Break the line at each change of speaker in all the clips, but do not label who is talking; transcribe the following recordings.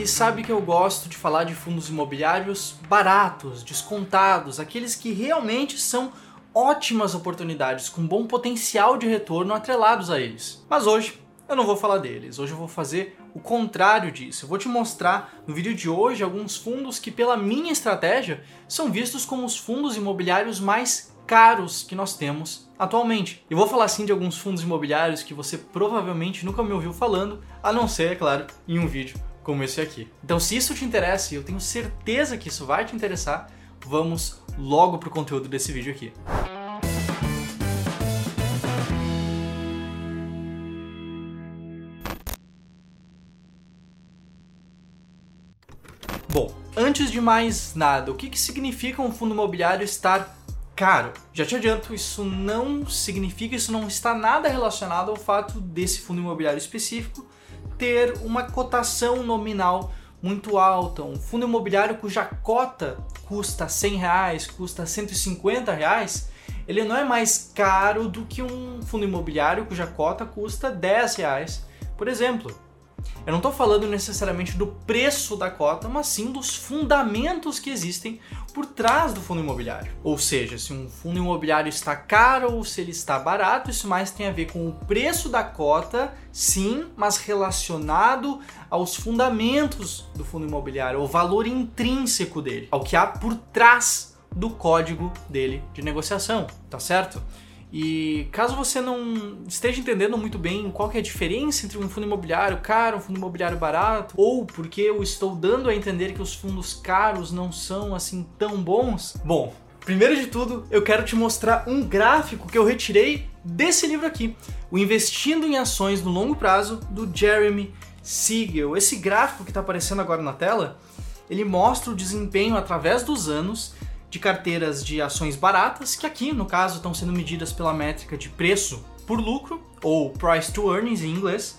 aqui sabe que eu gosto de falar de fundos imobiliários baratos, descontados, aqueles que realmente são ótimas oportunidades com bom potencial de retorno atrelados a eles. Mas hoje eu não vou falar deles, hoje eu vou fazer o contrário disso. Eu vou te mostrar no vídeo de hoje alguns fundos que, pela minha estratégia, são vistos como os fundos imobiliários mais caros que nós temos atualmente. E vou falar sim de alguns fundos imobiliários que você provavelmente nunca me ouviu falando, a não ser, é claro, em um vídeo como esse aqui. Então, se isso te interessa, e eu tenho certeza que isso vai te interessar, vamos logo pro conteúdo desse vídeo aqui. Bom, antes de mais nada, o que, que significa um fundo imobiliário estar caro? Já te adianto, isso não significa, isso não está nada relacionado ao fato desse fundo imobiliário específico ter uma cotação nominal muito alta. Um fundo imobiliário cuja cota custa 100 reais, custa 150 reais, ele não é mais caro do que um fundo imobiliário cuja cota custa 10 reais, por exemplo. Eu não estou falando necessariamente do preço da cota, mas sim dos fundamentos que existem por trás do fundo imobiliário. Ou seja, se um fundo imobiliário está caro ou se ele está barato, isso mais tem a ver com o preço da cota, sim, mas relacionado aos fundamentos do fundo imobiliário, ao valor intrínseco dele, ao que há por trás do código dele de negociação, tá certo? E caso você não esteja entendendo muito bem qual é a diferença entre um fundo imobiliário caro um fundo imobiliário barato, ou porque eu estou dando a entender que os fundos caros não são assim tão bons, bom, primeiro de tudo eu quero te mostrar um gráfico que eu retirei desse livro aqui, o Investindo em Ações no Longo Prazo, do Jeremy Siegel. Esse gráfico que está aparecendo agora na tela, ele mostra o desempenho através dos anos de carteiras de ações baratas, que aqui, no caso, estão sendo medidas pela métrica de preço por lucro, ou price to earnings em inglês,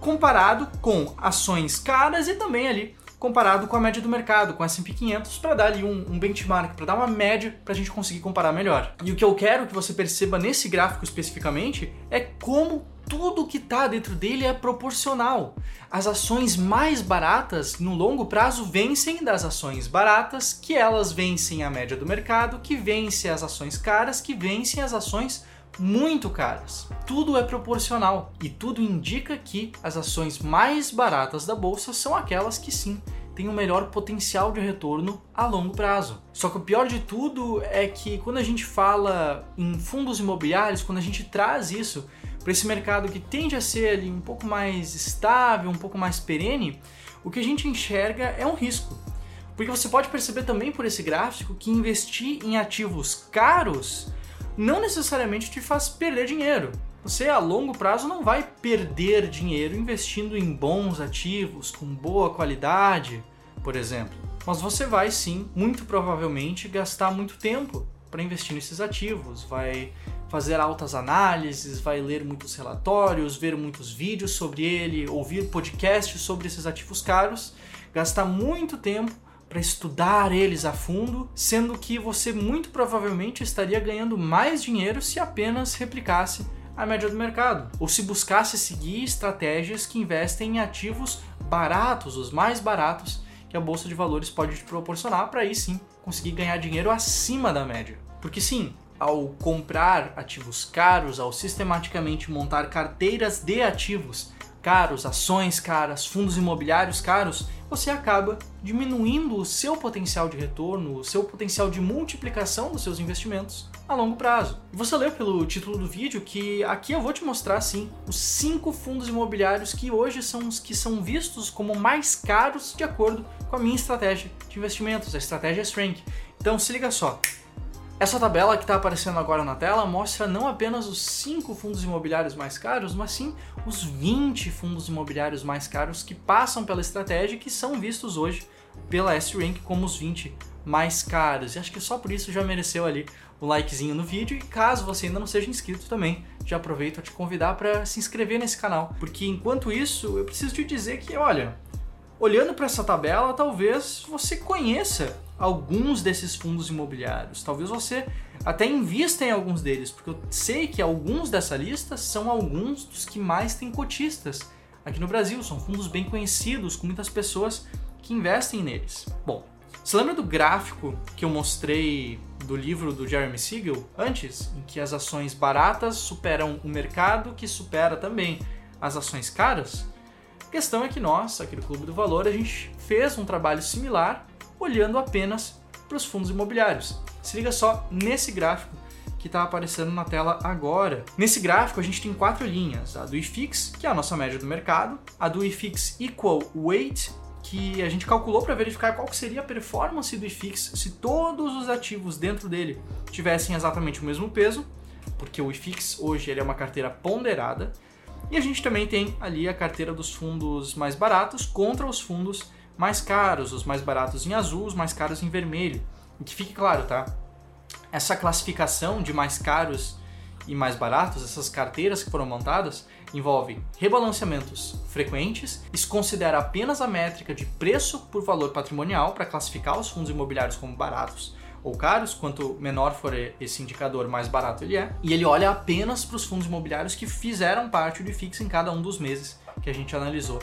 comparado com ações caras e também ali comparado com a média do mercado, com S&P 500, para dar ali um, um benchmark, para dar uma média para a gente conseguir comparar melhor. E o que eu quero que você perceba nesse gráfico especificamente é como tudo que está dentro dele é proporcional. As ações mais baratas no longo prazo vencem das ações baratas, que elas vencem a média do mercado, que vence as ações caras, que vencem as ações muito caras. Tudo é proporcional e tudo indica que as ações mais baratas da bolsa são aquelas que sim têm o melhor potencial de retorno a longo prazo. Só que o pior de tudo é que quando a gente fala em fundos imobiliários, quando a gente traz isso para esse mercado que tende a ser ali um pouco mais estável, um pouco mais perene, o que a gente enxerga é um risco. Porque você pode perceber também por esse gráfico que investir em ativos caros não necessariamente te faz perder dinheiro. Você a longo prazo não vai perder dinheiro investindo em bons ativos com boa qualidade, por exemplo. Mas você vai sim, muito provavelmente, gastar muito tempo para investir nesses ativos, vai fazer altas análises, vai ler muitos relatórios, ver muitos vídeos sobre ele, ouvir podcasts sobre esses ativos caros, gastar muito tempo para estudar eles a fundo, sendo que você muito provavelmente estaria ganhando mais dinheiro se apenas replicasse a média do mercado, ou se buscasse seguir estratégias que investem em ativos baratos, os mais baratos que a bolsa de valores pode te proporcionar para aí sim conseguir ganhar dinheiro acima da média. Porque sim, ao comprar ativos caros, ao sistematicamente montar carteiras de ativos caros, ações caras, fundos imobiliários caros, você acaba diminuindo o seu potencial de retorno, o seu potencial de multiplicação dos seus investimentos a longo prazo. E você leu pelo título do vídeo que aqui eu vou te mostrar sim os cinco fundos imobiliários que hoje são os que são vistos como mais caros de acordo com a minha estratégia de investimentos, a estratégia Strength. Então se liga só, essa tabela que está aparecendo agora na tela mostra não apenas os 5 fundos imobiliários mais caros, mas sim os 20 fundos imobiliários mais caros que passam pela estratégia e que são vistos hoje pela S-Rank como os 20 mais caros. E acho que só por isso já mereceu ali o likezinho no vídeo. E caso você ainda não seja inscrito também, já aproveito a te convidar para se inscrever nesse canal. Porque enquanto isso, eu preciso te dizer que, olha, olhando para essa tabela, talvez você conheça alguns desses fundos imobiliários. Talvez você até invista em alguns deles, porque eu sei que alguns dessa lista são alguns dos que mais têm cotistas aqui no Brasil, são fundos bem conhecidos, com muitas pessoas que investem neles. Bom, você lembra do gráfico que eu mostrei do livro do Jeremy Siegel antes, em que as ações baratas superam o mercado, que supera também as ações caras? Questão é que nós, aqui do Clube do Valor, a gente fez um trabalho similar olhando apenas para os fundos imobiliários. Se liga só nesse gráfico que está aparecendo na tela agora. Nesse gráfico a gente tem quatro linhas: a do IFIX, que é a nossa média do mercado, a do IFIX Equal Weight, que a gente calculou para verificar qual seria a performance do IFIX se todos os ativos dentro dele tivessem exatamente o mesmo peso, porque o IFIX hoje ele é uma carteira ponderada. E a gente também tem ali a carteira dos fundos mais baratos contra os fundos mais caros, os mais baratos em azul, os mais caros em vermelho. E que fique claro, tá? Essa classificação de mais caros e mais baratos, essas carteiras que foram montadas, envolvem rebalanceamentos frequentes. Isso considera apenas a métrica de preço por valor patrimonial para classificar os fundos imobiliários como baratos ou caros, quanto menor for esse indicador, mais barato ele é. E ele olha apenas para os fundos imobiliários que fizeram parte do IFIX em cada um dos meses que a gente analisou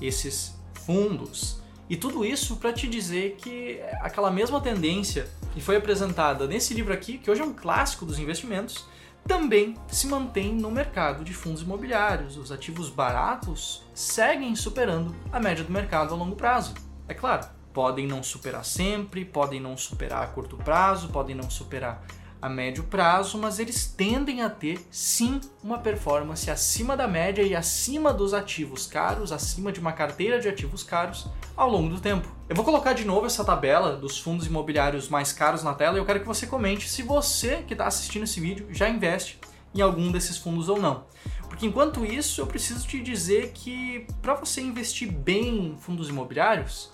esses fundos. E tudo isso para te dizer que aquela mesma tendência que foi apresentada nesse livro aqui, que hoje é um clássico dos investimentos, também se mantém no mercado de fundos imobiliários. Os ativos baratos seguem superando a média do mercado a longo prazo. É claro, podem não superar sempre, podem não superar a curto prazo, podem não superar a médio prazo, mas eles tendem a ter sim uma performance acima da média e acima dos ativos caros, acima de uma carteira de ativos caros ao longo do tempo. Eu vou colocar de novo essa tabela dos fundos imobiliários mais caros na tela e eu quero que você comente se você que está assistindo esse vídeo já investe em algum desses fundos ou não. Porque enquanto isso, eu preciso te dizer que para você investir bem em fundos imobiliários,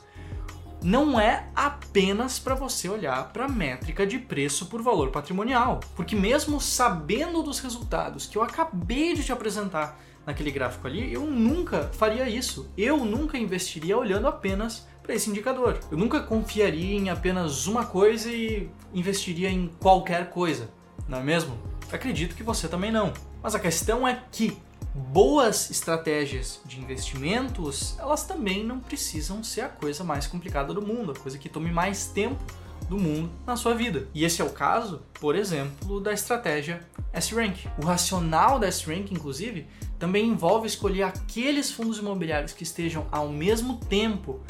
não é apenas para você olhar para a métrica de preço por valor patrimonial, porque mesmo sabendo dos resultados que eu acabei de te apresentar naquele gráfico ali, eu nunca faria isso. Eu nunca investiria olhando apenas para esse indicador. Eu nunca confiaria em apenas uma coisa e investiria em qualquer coisa, não é mesmo? Acredito que você também não. Mas a questão é que boas estratégias de investimentos, elas também não precisam ser a coisa mais complicada do mundo, a coisa que tome mais tempo do mundo na sua vida. E esse é o caso, por exemplo, da estratégia S-Rank. O racional da S-Rank, inclusive, também envolve escolher aqueles fundos imobiliários que estejam ao mesmo tempo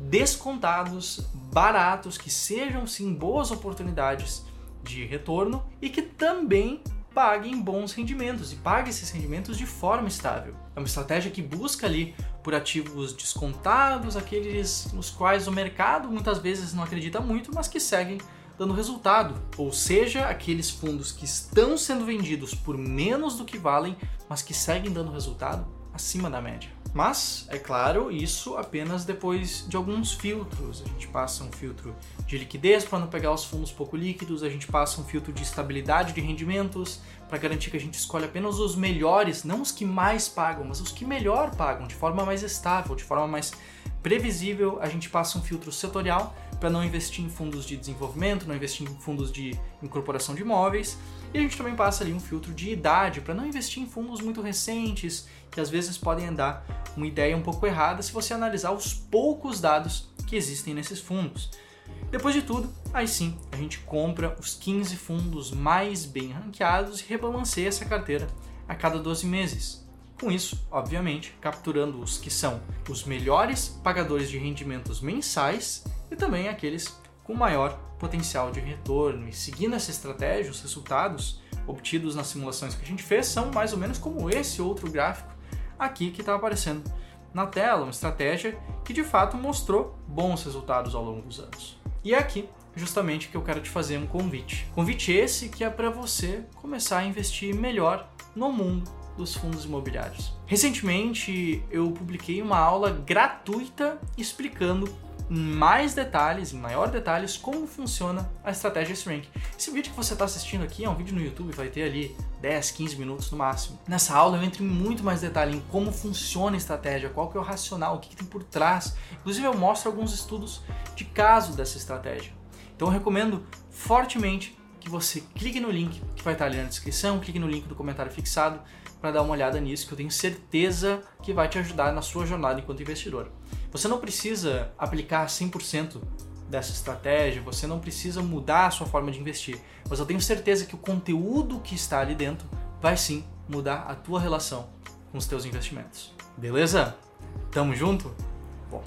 descontados, baratos, que sejam sim boas oportunidades de retorno e que também paguem bons rendimentos e pague esses rendimentos de forma estável. É uma estratégia que busca ali por ativos descontados, aqueles nos quais o mercado muitas vezes não acredita muito, mas que seguem dando resultado. Ou seja, aqueles fundos que estão sendo vendidos por menos do que valem, mas que seguem dando resultado acima da média. Mas, é claro, isso apenas depois de alguns filtros. A gente passa um filtro de liquidez para não pegar os fundos pouco líquidos, a gente passa um filtro de estabilidade de rendimentos para garantir que a gente escolhe apenas os melhores, não os que mais pagam, mas os que melhor pagam, de forma mais estável, de forma mais previsível. A gente passa um filtro setorial para não investir em fundos de desenvolvimento, não investir em fundos de incorporação de imóveis. E a gente também passa ali um filtro de idade para não investir em fundos muito recentes, que às vezes podem dar uma ideia um pouco errada se você analisar os poucos dados que existem nesses fundos. Depois de tudo, aí sim, a gente compra os 15 fundos mais bem ranqueados e rebalanceia essa carteira a cada 12 meses. Com isso, obviamente, capturando os que são os melhores pagadores de rendimentos mensais e também aqueles com maior potencial de retorno. E seguindo essa estratégia, os resultados obtidos nas simulações que a gente fez são mais ou menos como esse outro gráfico aqui que está aparecendo na tela, uma estratégia que de fato mostrou bons resultados ao longo dos anos. E é aqui justamente que eu quero te fazer um convite. Convite esse que é para você começar a investir melhor no mundo dos fundos imobiliários. Recentemente eu publiquei uma aula gratuita explicando mais detalhes, em maior detalhes, como funciona a estratégia S-Rank. Esse vídeo que você está assistindo aqui é um vídeo no YouTube, vai ter ali 10, 15 minutos no máximo. Nessa aula eu entro em muito mais detalhe em como funciona a estratégia, qual que é o racional, o que, que tem por trás. Inclusive eu mostro alguns estudos de caso dessa estratégia. Então eu recomendo fortemente que você clique no link que vai estar ali na descrição, clique no link do comentário fixado para dar uma olhada nisso, que eu tenho certeza que vai te ajudar na sua jornada enquanto investidor. Você não precisa aplicar 100% dessa estratégia, você não precisa mudar a sua forma de investir, mas eu tenho certeza que o conteúdo que está ali dentro vai sim mudar a tua relação com os teus investimentos. Beleza? Tamo junto? Bom,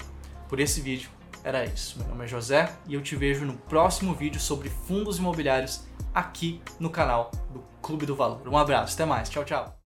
por esse vídeo era isso. Meu nome é José e eu te vejo no próximo vídeo sobre fundos imobiliários aqui no canal do Clube do Valor. Um abraço, até mais, tchau, tchau.